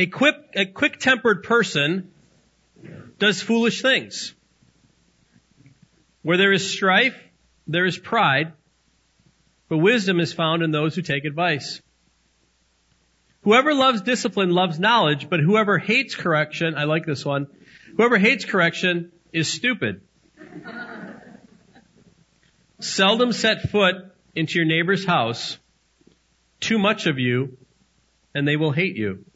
A quick, a quick-tempered person does foolish things. Where there is strife, there is pride, but wisdom is found in those who take advice. Whoever loves discipline loves knowledge, but whoever hates correction, I like this one, whoever hates correction is stupid. Seldom set foot into your neighbor's house, too much of you, and they will hate you.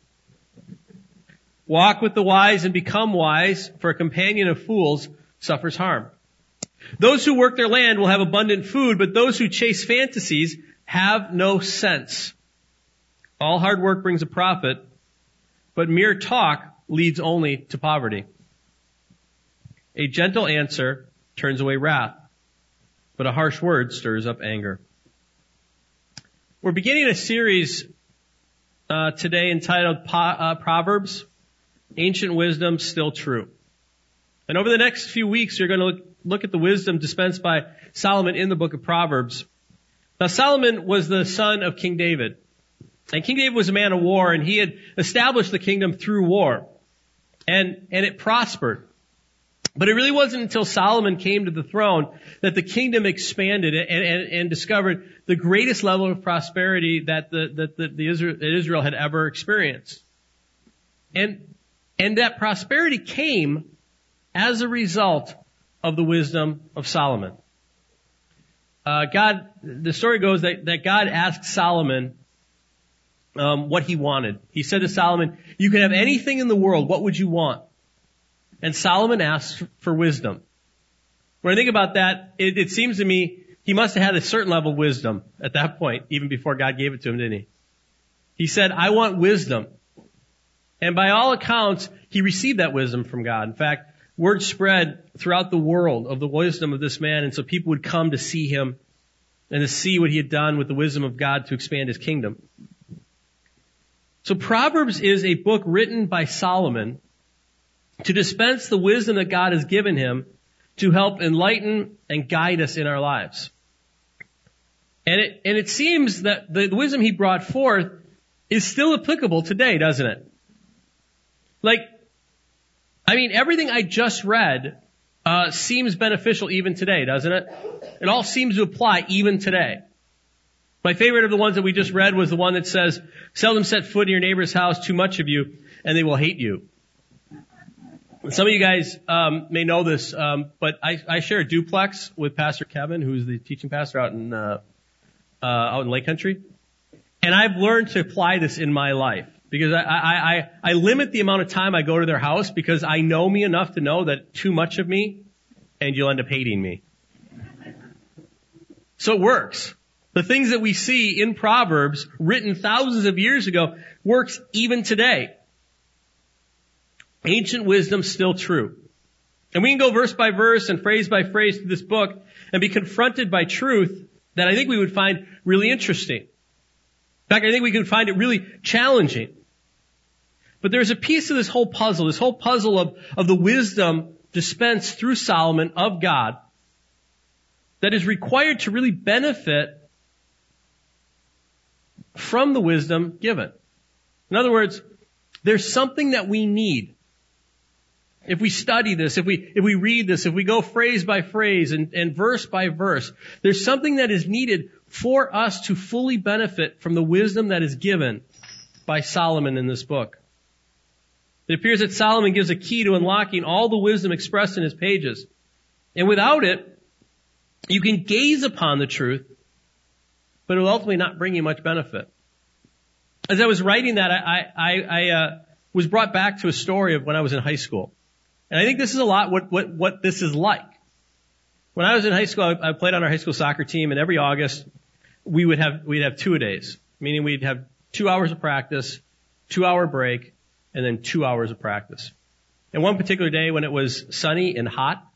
Walk with the wise and become wise, for a companion of fools suffers harm. Those who work their land will have abundant food, but those who chase fantasies have no sense. All hard work brings a profit, but mere talk leads only to poverty. A gentle answer turns away wrath, but a harsh word stirs up anger. We're beginning a series uh, today entitled po- uh, Proverbs, Ancient Wisdom Still True. And over the next few weeks, you're going to look, look at the wisdom dispensed by Solomon in the book of Proverbs. Now, Solomon was the son of King David. And King David was a man of war, and he had established the kingdom through war. And, and it prospered. But it really wasn't until Solomon came to the throne that the kingdom expanded and, and, and discovered the greatest level of prosperity that the, that the, the Israel, that Israel had ever experienced. And, and that prosperity came as a result of the wisdom of Solomon. Uh, God, the story goes that, that God asked Solomon um, what he wanted. He said to Solomon, "You can have anything in the world. What would you want?" And Solomon asked for wisdom. When I think about that, it, it seems to me he must have had a certain level of wisdom at that point, even before God gave it to him, didn't he? He said, I want wisdom. And by all accounts, he received that wisdom from God. In fact, word spread throughout the world of the wisdom of this man, and so people would come to see him and to see what he had done with the wisdom of God to expand his kingdom. So Proverbs is a book written by Solomon to dispense the wisdom that God has given him to help enlighten and guide us in our lives. And it, and it seems that the wisdom he brought forth is still applicable today, doesn't it? Like, I mean, everything I just read uh, seems beneficial even today, doesn't it? It all seems to apply even today. My favorite of the ones that we just read was the one that says, seldom set foot in your neighbor's house, too much of you, and they will hate you. Some of you guys um, may know this, um, but I, I share a duplex with Pastor Kevin, who's the teaching pastor out in uh, uh, out in Lake Country, and I've learned to apply this in my life because I, I, I, I limit the amount of time I go to their house because I know me enough to know that too much of me, and you'll end up hating me. So it works. The things that we see in Proverbs written thousands of years ago works even today. Ancient wisdom still true. And we can go verse by verse and phrase by phrase through this book and be confronted by truth that I think we would find really interesting. In fact, I think we could find it really challenging. But there's a piece of this whole puzzle, this whole puzzle of, of the wisdom dispensed through Solomon of God that is required to really benefit from the wisdom given. In other words, there's something that we need if we study this, if we, if we read this, if we go phrase by phrase and, and verse by verse, there's something that is needed for us to fully benefit from the wisdom that is given by Solomon in this book. It appears that Solomon gives a key to unlocking all the wisdom expressed in his pages. And without it, you can gaze upon the truth, but it will ultimately not bring you much benefit. As I was writing that, I, I, I uh, was brought back to a story of when I was in high school. And I think this is a lot what, what, what this is like. When I was in high school, I, I played on our high school soccer team and every August we would have, we'd have two a days, meaning we'd have two hours of practice, two hour break, and then two hours of practice. And one particular day when it was sunny and hot,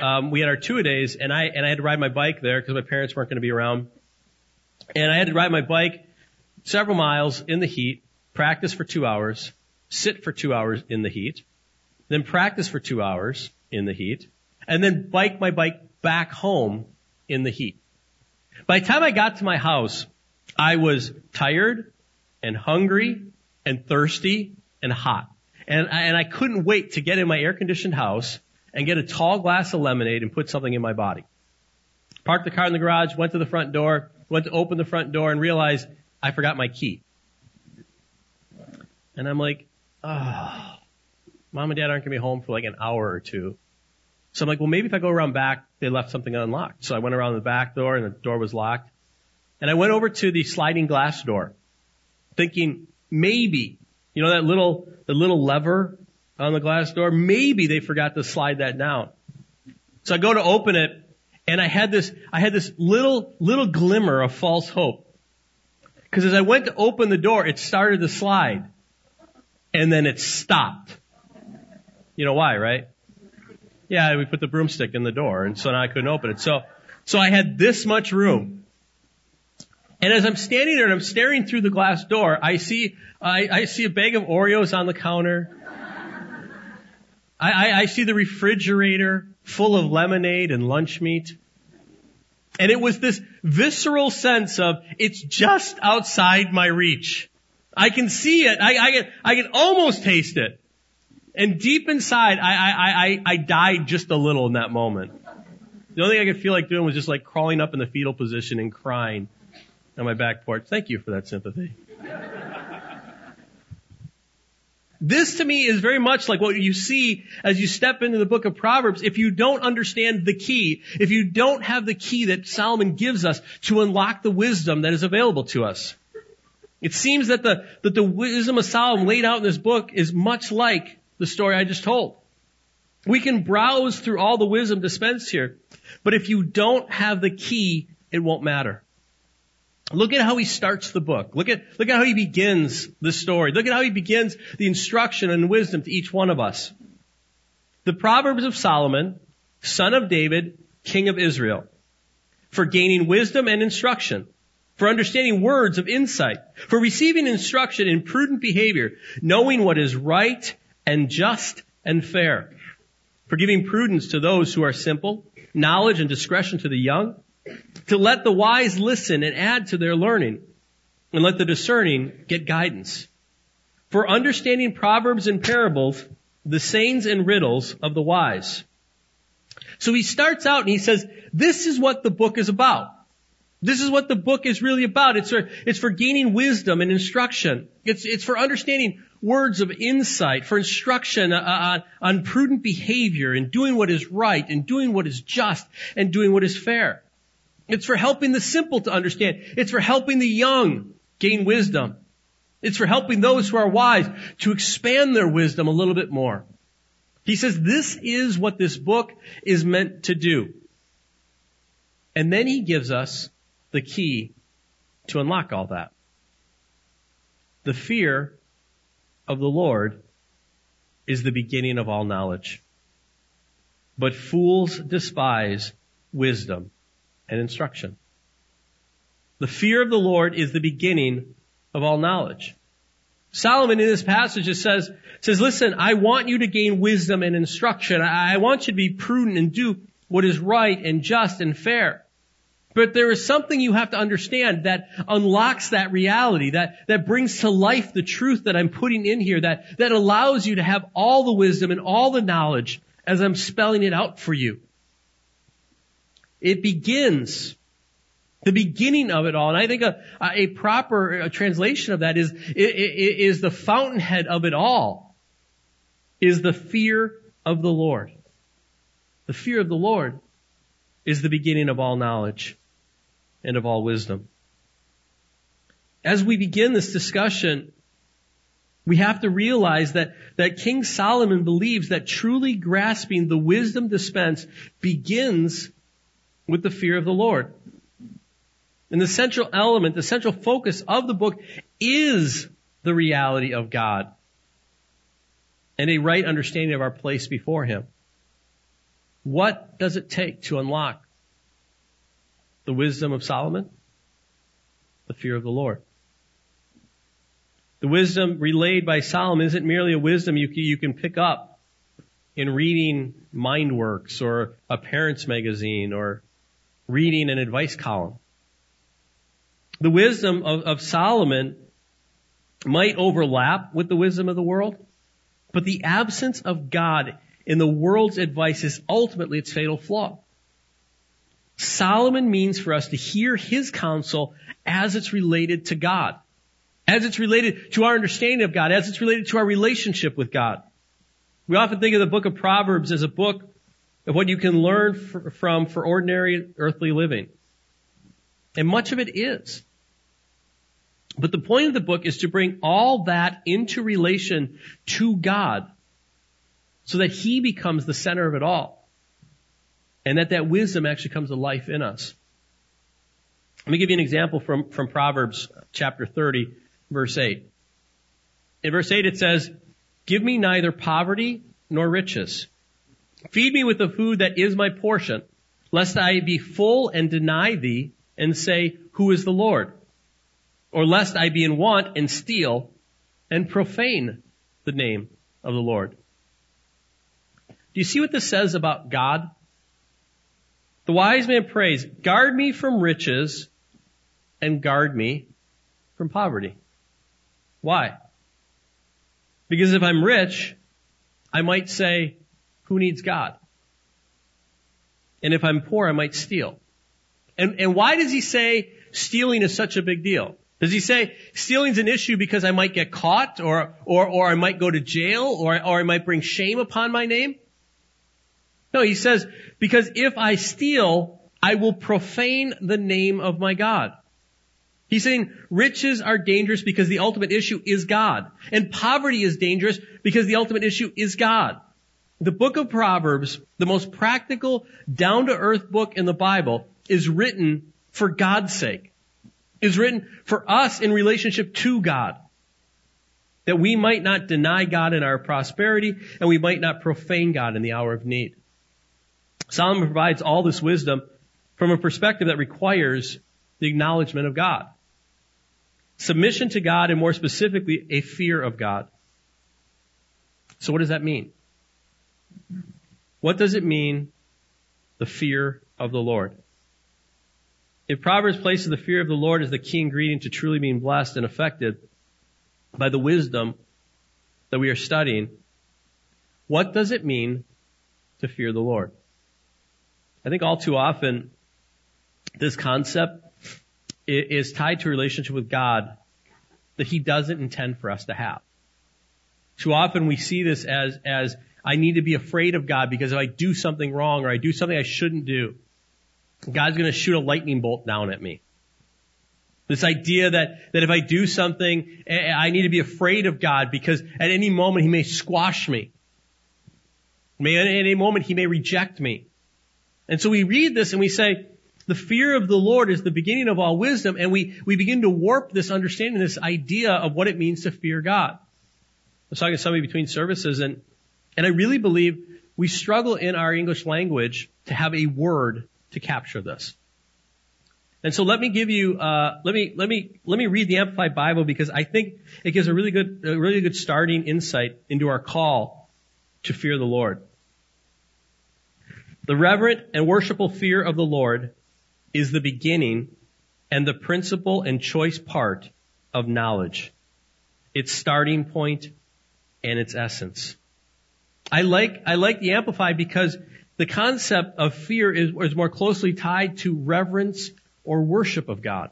um, we had our two days and I, and I had to ride my bike there because my parents weren't going to be around. And I had to ride my bike several miles in the heat, practice for two hours, sit for two hours in the heat, then practice for two hours in the heat, and then bike my bike back home in the heat. By the time I got to my house, I was tired and hungry and thirsty and hot. And I, and I couldn't wait to get in my air conditioned house and get a tall glass of lemonade and put something in my body. Parked the car in the garage, went to the front door, went to open the front door and realized I forgot my key. And I'm like, oh, mom and dad aren't going to be home for like an hour or two. So I'm like, well, maybe if I go around back, they left something unlocked. So I went around the back door and the door was locked. And I went over to the sliding glass door thinking maybe, you know, that little, the little lever on the glass door, maybe they forgot to slide that down. So I go to open it and I had this, I had this little, little glimmer of false hope. Cause as I went to open the door, it started to slide and then it stopped. You know why, right? Yeah, we put the broomstick in the door and so now I couldn't open it. So, so I had this much room. And as I'm standing there and I'm staring through the glass door, I see, I, I see a bag of Oreos on the counter. I, I, I see the refrigerator full of lemonade and lunch meat. And it was this visceral sense of, it's just outside my reach. I can see it. I, I can, I can almost taste it. And deep inside, I, I, I, I died just a little in that moment. The only thing I could feel like doing was just like crawling up in the fetal position and crying on my back porch. Thank you for that sympathy. This to me is very much like what you see as you step into the book of Proverbs. If you don't understand the key, if you don't have the key that Solomon gives us to unlock the wisdom that is available to us. It seems that the, that the wisdom of Solomon laid out in this book is much like the story I just told. We can browse through all the wisdom dispensed here, but if you don't have the key, it won't matter. Look at how he starts the book. Look at, look at how he begins the story. Look at how he begins the instruction and wisdom to each one of us. The Proverbs of Solomon, son of David, king of Israel, for gaining wisdom and instruction, for understanding words of insight, for receiving instruction in prudent behavior, knowing what is right and just and fair, for giving prudence to those who are simple, knowledge and discretion to the young, to let the wise listen and add to their learning, and let the discerning get guidance. For understanding proverbs and parables, the sayings and riddles of the wise. So he starts out and he says, this is what the book is about. This is what the book is really about. It's for, it's for gaining wisdom and instruction. It's, it's for understanding words of insight, for instruction on, uh, uh, on prudent behavior and doing what is right and doing what is just and doing what is fair. It's for helping the simple to understand. It's for helping the young gain wisdom. It's for helping those who are wise to expand their wisdom a little bit more. He says this is what this book is meant to do. And then he gives us the key to unlock all that. The fear of the Lord is the beginning of all knowledge. But fools despise wisdom and instruction. The fear of the Lord is the beginning of all knowledge. Solomon in this passage says, says, listen, I want you to gain wisdom and instruction. I want you to be prudent and do what is right and just and fair. But there is something you have to understand that unlocks that reality, that, that brings to life the truth that I'm putting in here, that, that allows you to have all the wisdom and all the knowledge as I'm spelling it out for you. It begins the beginning of it all. And I think a, a proper a translation of that is, is the fountainhead of it all is the fear of the Lord. The fear of the Lord is the beginning of all knowledge and of all wisdom. As we begin this discussion, we have to realize that, that King Solomon believes that truly grasping the wisdom dispensed begins with the fear of the Lord. And the central element, the central focus of the book is the reality of God and a right understanding of our place before Him. What does it take to unlock the wisdom of Solomon? The fear of the Lord. The wisdom relayed by Solomon isn't merely a wisdom you, you can pick up in reading MindWorks or a parent's magazine or reading an advice column. The wisdom of, of Solomon might overlap with the wisdom of the world, but the absence of God in the world's advice is ultimately its fatal flaw. Solomon means for us to hear his counsel as it's related to God, as it's related to our understanding of God, as it's related to our relationship with God. We often think of the book of Proverbs as a book of what you can learn from for ordinary earthly living. And much of it is. But the point of the book is to bring all that into relation to God so that He becomes the center of it all. And that that wisdom actually comes to life in us. Let me give you an example from, from Proverbs chapter 30, verse 8. In verse 8 it says, Give me neither poverty nor riches. Feed me with the food that is my portion, lest I be full and deny thee and say, Who is the Lord? Or lest I be in want and steal and profane the name of the Lord. Do you see what this says about God? The wise man prays, guard me from riches and guard me from poverty. Why? Because if I'm rich, I might say, who needs God? And if I'm poor, I might steal. And, and why does he say stealing is such a big deal? Does he say stealing's an issue because I might get caught or, or, or I might go to jail or, or I might bring shame upon my name? No, he says, because if I steal, I will profane the name of my God. He's saying riches are dangerous because the ultimate issue is God. And poverty is dangerous because the ultimate issue is God. The book of Proverbs, the most practical, down to earth book in the Bible, is written for God's sake. Is written for us in relationship to God. That we might not deny God in our prosperity and we might not profane God in the hour of need. Solomon provides all this wisdom from a perspective that requires the acknowledgement of God. Submission to God and more specifically, a fear of God. So what does that mean? What does it mean, the fear of the Lord? If Proverbs places the fear of the Lord as the key ingredient to truly being blessed and affected by the wisdom that we are studying, what does it mean to fear the Lord? I think all too often this concept is tied to a relationship with God that He doesn't intend for us to have. Too often we see this as, as I need to be afraid of God because if I do something wrong or I do something I shouldn't do, God's going to shoot a lightning bolt down at me. This idea that, that if I do something, I need to be afraid of God because at any moment He may squash me. May, at any moment He may reject me. And so we read this and we say, the fear of the Lord is the beginning of all wisdom, and we, we begin to warp this understanding, this idea of what it means to fear God. I was talking to somebody between services, and, and I really believe we struggle in our English language to have a word to capture this. And so let me give you, uh, let me let me let me read the Amplified Bible because I think it gives a really good, a really good starting insight into our call to fear the Lord. The reverent and worshipful fear of the Lord is the beginning and the principal and choice part of knowledge. Its starting point and its essence. I like, I like the Amplified because the concept of fear is, is more closely tied to reverence or worship of God.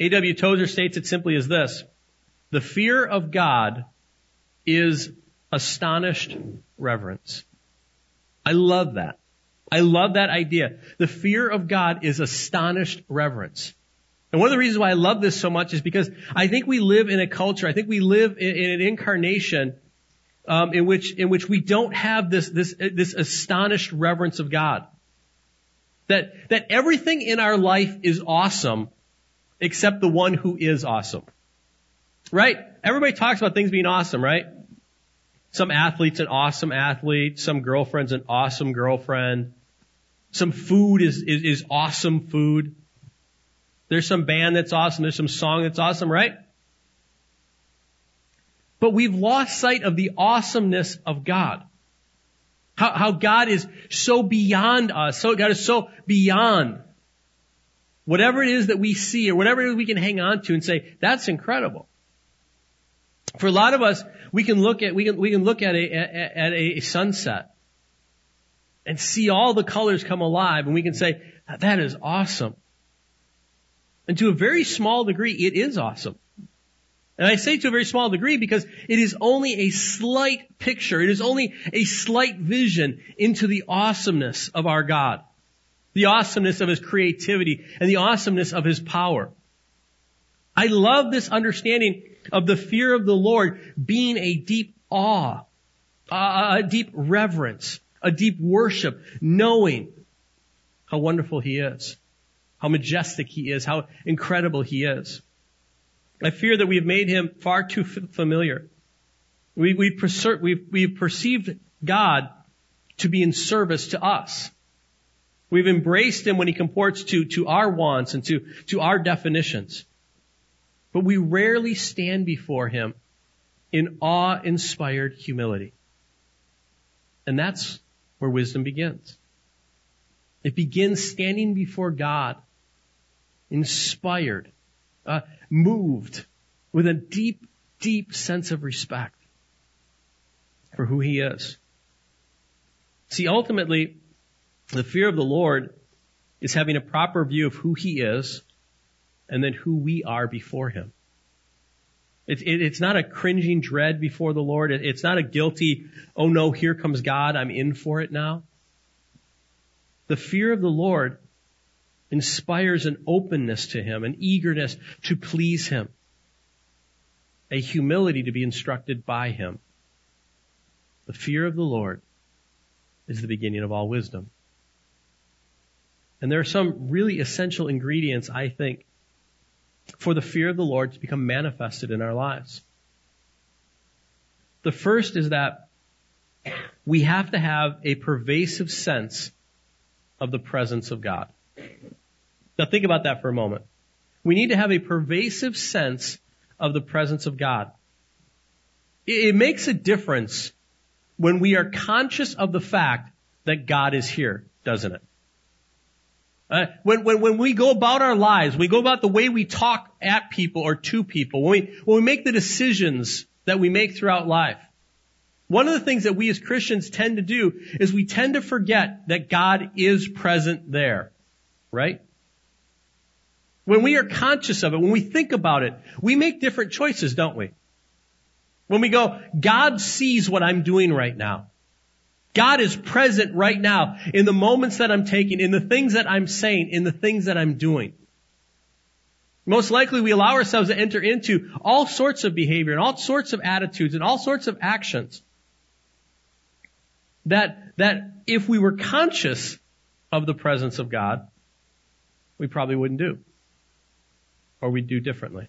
A.W. Tozer states it simply as this. The fear of God is astonished reverence. I love that. I love that idea. The fear of God is astonished reverence. And one of the reasons why I love this so much is because I think we live in a culture, I think we live in, in an incarnation um, in which in which we don't have this this this astonished reverence of God. That that everything in our life is awesome, except the one who is awesome. Right? Everybody talks about things being awesome, right? Some athlete's an awesome athlete. Some girlfriend's an awesome girlfriend. Some food is, is, is awesome food. There's some band that's awesome. There's some song that's awesome, right? But we've lost sight of the awesomeness of God. How, how God is so beyond us. So God is so beyond whatever it is that we see or whatever we can hang on to and say, that's incredible. For a lot of us, we can look at, we can, we can look at a, at a sunset and see all the colors come alive and we can say, that is awesome. And to a very small degree, it is awesome. And I say to a very small degree because it is only a slight picture. It is only a slight vision into the awesomeness of our God. The awesomeness of His creativity and the awesomeness of His power. I love this understanding of the fear of the Lord being a deep awe, a deep reverence, a deep worship, knowing how wonderful He is, how majestic He is, how incredible He is. I fear that we have made him far too familiar. We, we we've, we've perceived God to be in service to us. We've embraced him when he comports to, to our wants and to, to our definitions. But we rarely stand before him in awe-inspired humility. And that's where wisdom begins. It begins standing before God, inspired, uh, moved with a deep, deep sense of respect for who he is. See, ultimately, the fear of the Lord is having a proper view of who he is and then who we are before him. It, it, it's not a cringing dread before the Lord. It, it's not a guilty, oh no, here comes God, I'm in for it now. The fear of the Lord inspires an openness to Him, an eagerness to please Him, a humility to be instructed by Him. The fear of the Lord is the beginning of all wisdom. And there are some really essential ingredients, I think, for the fear of the Lord to become manifested in our lives. The first is that we have to have a pervasive sense of the presence of God. Now think about that for a moment. We need to have a pervasive sense of the presence of God. It makes a difference when we are conscious of the fact that God is here, doesn't it? Uh, when, when, when we go about our lives, we go about the way we talk at people or to people, when we, when we make the decisions that we make throughout life, one of the things that we as Christians tend to do is we tend to forget that God is present there. Right? When we are conscious of it, when we think about it, we make different choices, don't we? When we go, God sees what I'm doing right now. God is present right now in the moments that I'm taking, in the things that I'm saying, in the things that I'm doing. Most likely we allow ourselves to enter into all sorts of behavior and all sorts of attitudes and all sorts of actions that, that if we were conscious of the presence of God, we probably wouldn't do or we do differently.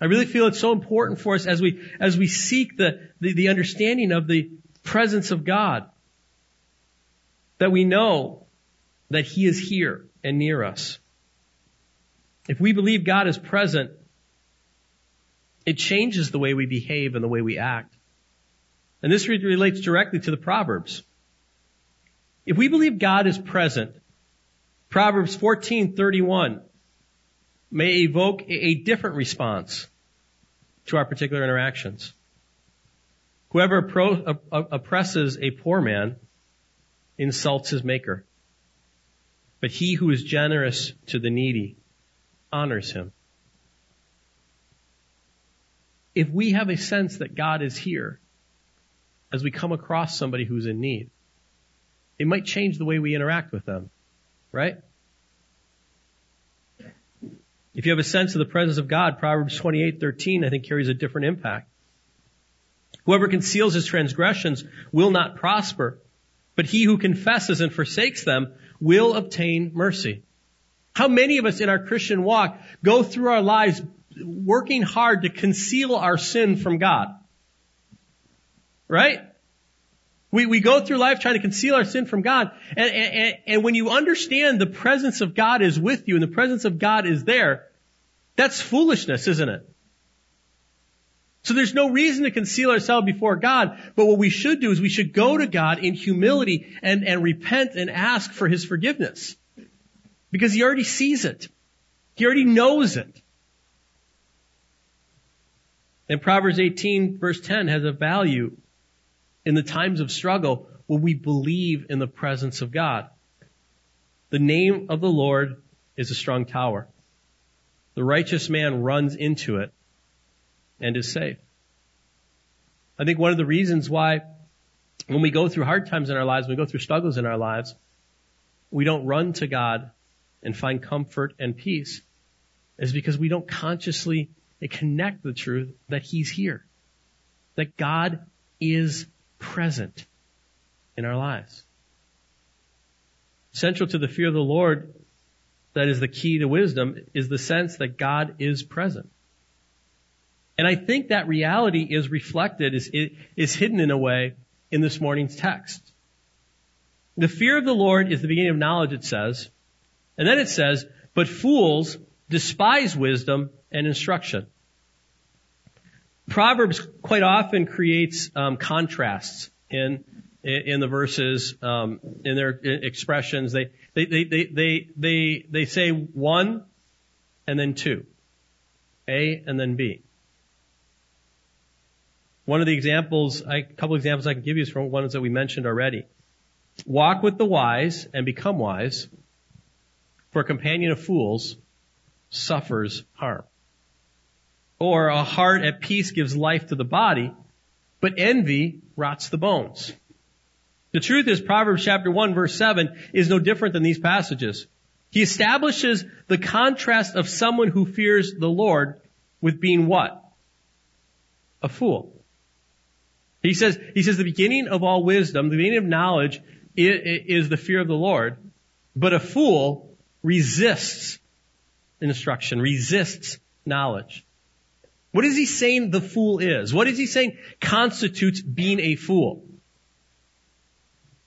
I really feel it's so important for us as we, as we seek the, the, the understanding of the presence of God that we know that He is here and near us. If we believe God is present, it changes the way we behave and the way we act. And this relates directly to the Proverbs. If we believe God is present, Proverbs 14:31 may evoke a different response to our particular interactions. Whoever oppresses a poor man insults his maker. But he who is generous to the needy honors him. If we have a sense that God is here as we come across somebody who's in need, it might change the way we interact with them, right? If you have a sense of the presence of God, Proverbs 28:13 I think carries a different impact. Whoever conceals his transgressions will not prosper, but he who confesses and forsakes them will obtain mercy. How many of us in our Christian walk go through our lives working hard to conceal our sin from God? Right? We, we go through life trying to conceal our sin from God. And, and, and when you understand the presence of God is with you and the presence of God is there, that's foolishness, isn't it? So there's no reason to conceal ourselves before God, but what we should do is we should go to God in humility and, and repent and ask for His forgiveness. Because he already sees it. He already knows it. And Proverbs 18 verse 10 has a value in the times of struggle when we believe in the presence of God. The name of the Lord is a strong tower. The righteous man runs into it and is saved. I think one of the reasons why when we go through hard times in our lives, when we go through struggles in our lives, we don't run to God and find comfort and peace is because we don't consciously connect the truth that He's here. That God is present in our lives. Central to the fear of the Lord, that is the key to wisdom, is the sense that God is present. And I think that reality is reflected, is, is hidden in a way in this morning's text. The fear of the Lord is the beginning of knowledge, it says. And then it says, but fools despise wisdom and instruction. Proverbs quite often creates um, contrasts in in the verses, um, in their expressions. They they, they they they they they say one and then two, A and then B. One of the examples, I, a couple examples I can give you is from ones that we mentioned already. Walk with the wise and become wise, for a companion of fools suffers harm. Or a heart at peace gives life to the body, but envy rots the bones. The truth is Proverbs chapter 1 verse 7 is no different than these passages. He establishes the contrast of someone who fears the Lord with being what? A fool. He says, he says the beginning of all wisdom, the beginning of knowledge is the fear of the Lord, but a fool resists instruction, resists knowledge. What is he saying the fool is? What is he saying constitutes being a fool?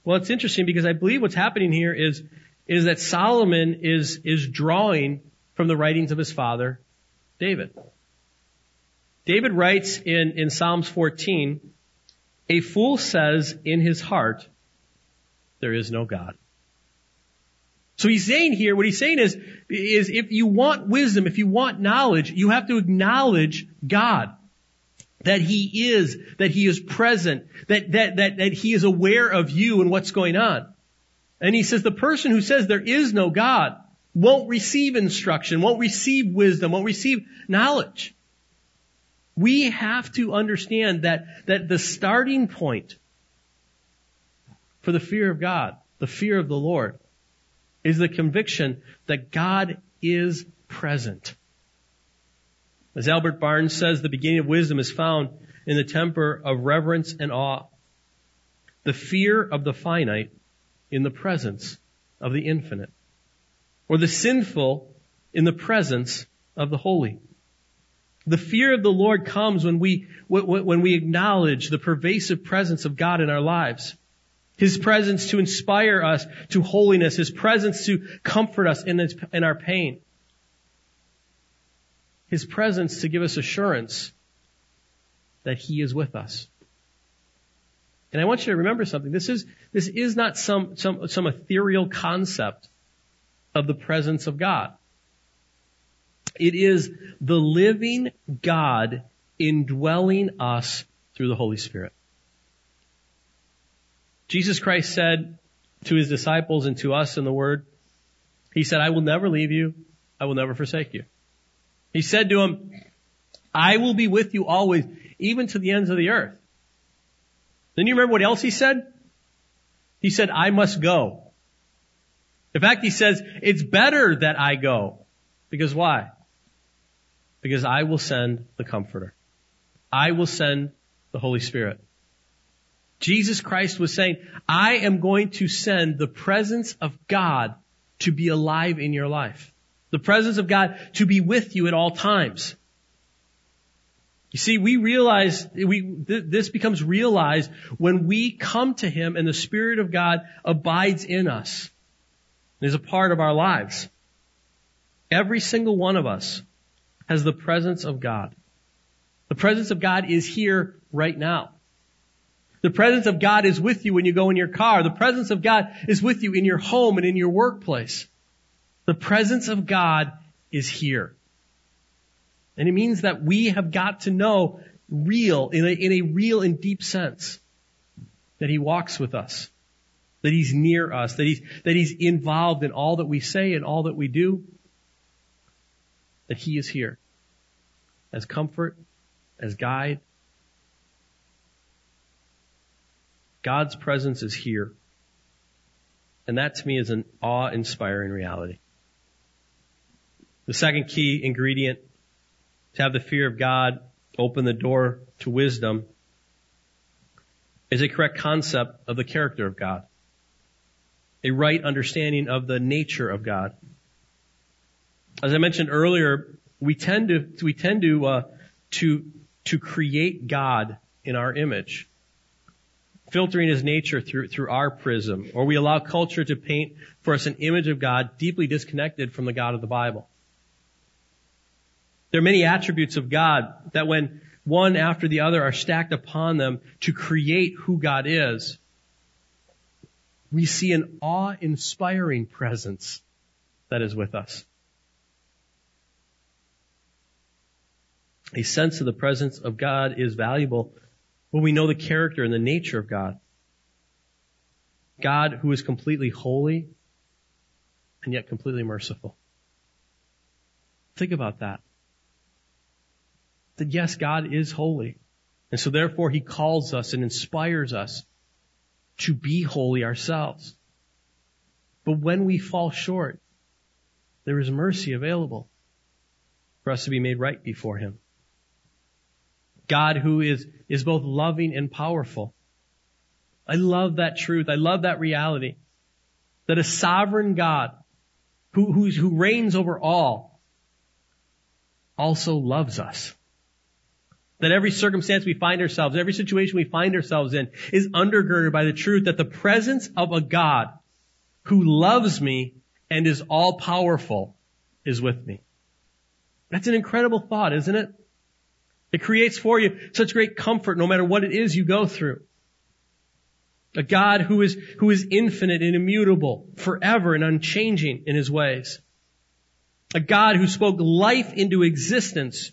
Well, it's interesting because I believe what's happening here is, is that Solomon is, is drawing from the writings of his father, David. David writes in, in Psalms 14, a fool says in his heart, there is no God. So he's saying here, what he's saying is, is if you want wisdom, if you want knowledge, you have to acknowledge God. That He is, that He is present, that, that, that, that He is aware of you and what's going on. And he says the person who says there is no God won't receive instruction, won't receive wisdom, won't receive knowledge. We have to understand that, that the starting point for the fear of God, the fear of the Lord, is the conviction that God is present. As Albert Barnes says, the beginning of wisdom is found in the temper of reverence and awe. The fear of the finite in the presence of the infinite. Or the sinful in the presence of the holy. The fear of the Lord comes when we, when we acknowledge the pervasive presence of God in our lives. His presence to inspire us to holiness. His presence to comfort us in, in our pain. His presence to give us assurance that He is with us. And I want you to remember something. This is, this is not some, some, some ethereal concept of the presence of God. It is the living God indwelling us through the Holy Spirit. Jesus Christ said to his disciples and to us in the Word, He said, I will never leave you. I will never forsake you. He said to him, I will be with you always, even to the ends of the earth. Then you remember what else he said? He said, I must go. In fact, he says, it's better that I go. Because why? Because I will send the Comforter. I will send the Holy Spirit. Jesus Christ was saying, I am going to send the presence of God to be alive in your life. The presence of God to be with you at all times. You see, we realize, we, th- this becomes realized when we come to Him and the Spirit of God abides in us. and is a part of our lives. Every single one of us has the presence of God. The presence of God is here right now. The presence of God is with you when you go in your car. The presence of God is with you in your home and in your workplace. The presence of God is here. And it means that we have got to know real, in a, in a real and deep sense, that He walks with us, that He's near us, that He's, that He's involved in all that we say and all that we do, that He is here as comfort, as guide. God's presence is here. And that to me is an awe-inspiring reality. The second key ingredient to have the fear of God open the door to wisdom is a correct concept of the character of God. A right understanding of the nature of God. As I mentioned earlier, we tend to, we tend to, uh, to, to create God in our image. Filtering his nature through, through our prism. Or we allow culture to paint for us an image of God deeply disconnected from the God of the Bible. There are many attributes of God that when one after the other are stacked upon them to create who God is, we see an awe-inspiring presence that is with us. A sense of the presence of God is valuable when we know the character and the nature of God. God who is completely holy and yet completely merciful. Think about that that yes, God is holy. And so therefore he calls us and inspires us to be holy ourselves. But when we fall short, there is mercy available for us to be made right before him. God who is, is both loving and powerful. I love that truth. I love that reality that a sovereign God who, who, who reigns over all also loves us. That every circumstance we find ourselves, every situation we find ourselves in is undergirded by the truth that the presence of a God who loves me and is all powerful is with me. That's an incredible thought, isn't it? It creates for you such great comfort no matter what it is you go through. A God who is, who is infinite and immutable, forever and unchanging in his ways. A God who spoke life into existence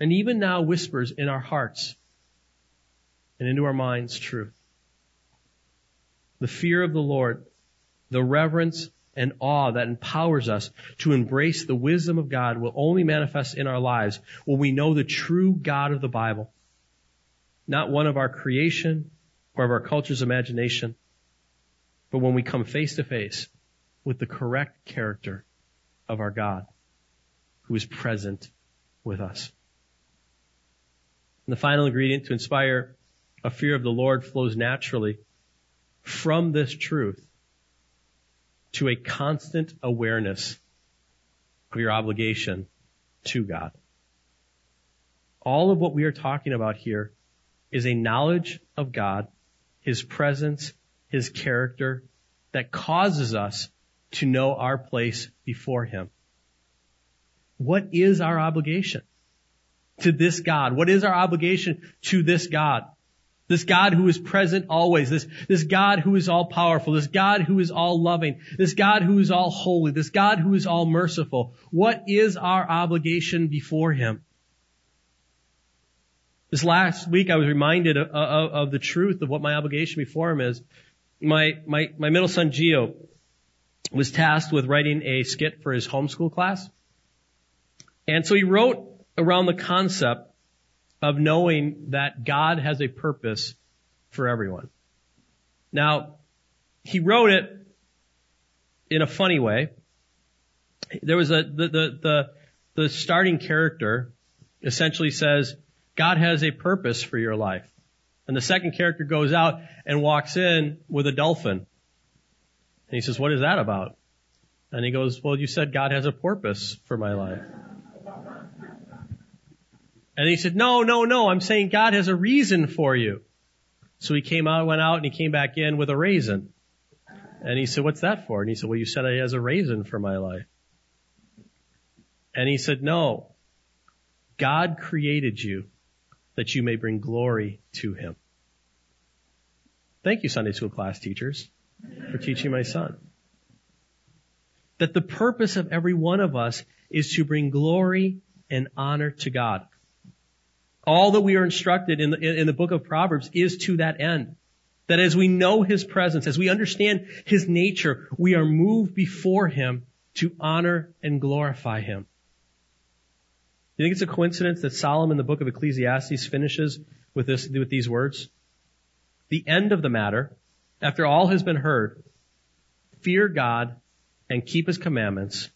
and even now whispers in our hearts and into our minds truth. The fear of the Lord, the reverence and awe that empowers us to embrace the wisdom of God will only manifest in our lives when we know the true God of the Bible. Not one of our creation or of our culture's imagination, but when we come face to face with the correct character of our God who is present with us. And the final ingredient to inspire a fear of the Lord flows naturally from this truth to a constant awareness of your obligation to God. All of what we are talking about here is a knowledge of God, His presence, His character that causes us to know our place before Him. What is our obligation? To this God? What is our obligation to this God? This God who is present always. This, this God who is all powerful. This God who is all loving. This God who is all holy. This God who is all merciful. What is our obligation before Him? This last week I was reminded of, of, of the truth of what my obligation before Him is. My, my, my middle son Geo was tasked with writing a skit for his homeschool class. And so he wrote around the concept of knowing that God has a purpose for everyone. Now, he wrote it in a funny way. There was a, the, the, the, the starting character essentially says, God has a purpose for your life. And the second character goes out and walks in with a dolphin. And he says, what is that about? And he goes, well, you said God has a purpose for my life. And he said, no, no, no, I'm saying God has a reason for you. So he came out, went out, and he came back in with a raisin. And he said, what's that for? And he said, well, you said he has a raisin for my life. And he said, no, God created you that you may bring glory to him. Thank you, Sunday school class teachers, for teaching my son. that the purpose of every one of us is to bring glory and honor to God. All that we are instructed in the, in the book of Proverbs is to that end. That as we know His presence, as we understand His nature, we are moved before Him to honor and glorify Him. Do You think it's a coincidence that Solomon in the book of Ecclesiastes finishes with this, with these words? The end of the matter, after all has been heard, fear God and keep His commandments,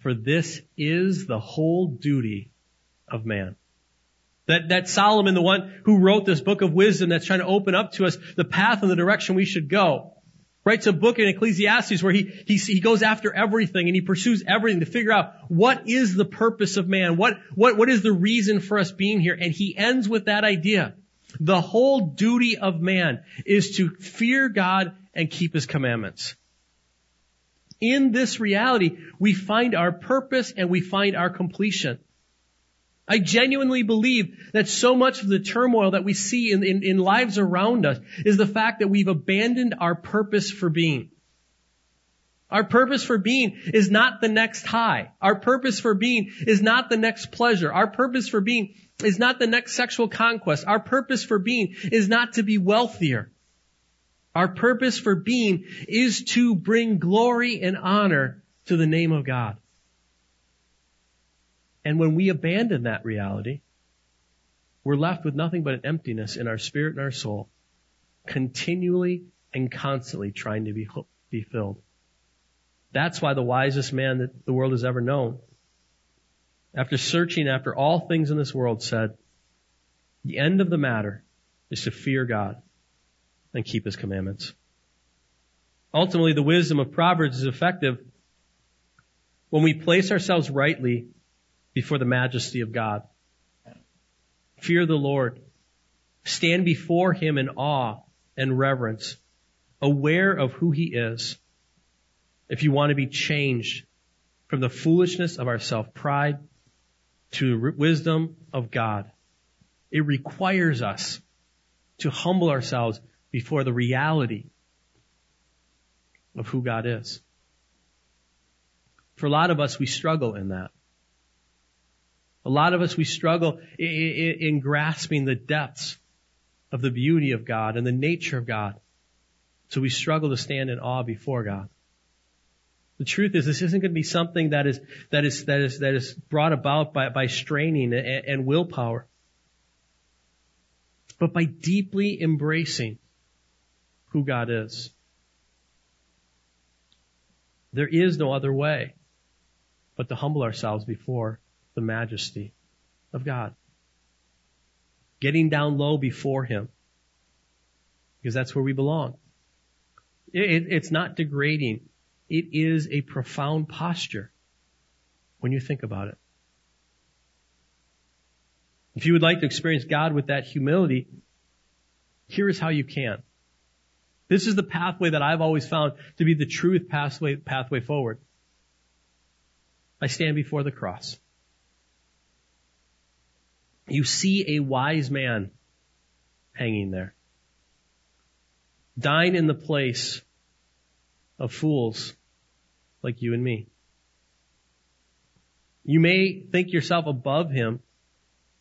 for this is the whole duty of man. That, that Solomon, the one who wrote this book of wisdom that's trying to open up to us the path and the direction we should go, writes a book in Ecclesiastes where he, he, he goes after everything and he pursues everything to figure out what is the purpose of man? What, what, what is the reason for us being here? And he ends with that idea. The whole duty of man is to fear God and keep his commandments. In this reality, we find our purpose and we find our completion. I genuinely believe that so much of the turmoil that we see in, in, in, lives around us is the fact that we've abandoned our purpose for being. Our purpose for being is not the next high. Our purpose for being is not the next pleasure. Our purpose for being is not the next sexual conquest. Our purpose for being is not to be wealthier. Our purpose for being is to bring glory and honor to the name of God. And when we abandon that reality, we're left with nothing but an emptiness in our spirit and our soul, continually and constantly trying to be, be filled. That's why the wisest man that the world has ever known, after searching after all things in this world, said, the end of the matter is to fear God and keep his commandments. Ultimately, the wisdom of Proverbs is effective when we place ourselves rightly before the majesty of God. Fear the Lord. Stand before Him in awe and reverence, aware of who He is. If you want to be changed from the foolishness of our self-pride to the wisdom of God, it requires us to humble ourselves before the reality of who God is. For a lot of us, we struggle in that. A lot of us, we struggle in, in, in grasping the depths of the beauty of God and the nature of God. So we struggle to stand in awe before God. The truth is, this isn't going to be something that is that is that is that is brought about by, by straining and, and willpower, but by deeply embracing who God is. There is no other way but to humble ourselves before the majesty of God. Getting down low before Him. Because that's where we belong. It, it's not degrading. It is a profound posture when you think about it. If you would like to experience God with that humility, here is how you can. This is the pathway that I've always found to be the truth pathway, pathway forward. I stand before the cross you see a wise man hanging there, dying in the place of fools like you and me. You may think yourself above him,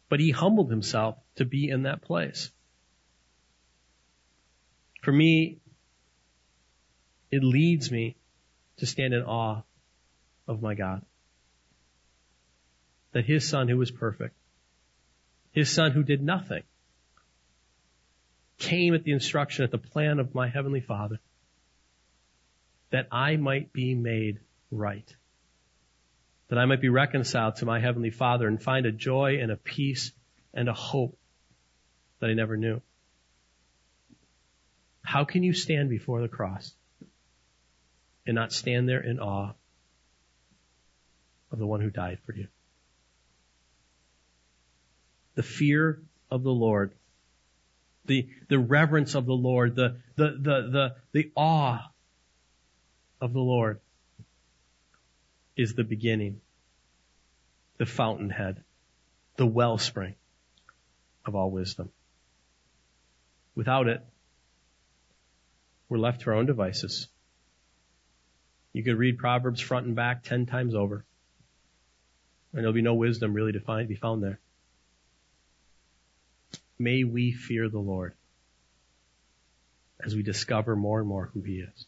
but he humbled himself to be in that place. For me, it leads me to stand in awe of my God. That his son who was perfect his son who did nothing, came at the instruction, at the plan of my heavenly father, that I might be made right. That I might be reconciled to my heavenly father and find a joy and a peace and a hope that I never knew. How can you stand before the cross and not stand there in awe of the one who died for you? The fear of the Lord, the, the reverence of the Lord, the, the, the, the, the awe of the Lord is the beginning, the fountainhead, the wellspring of all wisdom. Without it, we're left to our own devices. You could read Proverbs front and back ten times over. And there'll be no wisdom really to find, be found there. May we fear the Lord as we discover more and more who He is.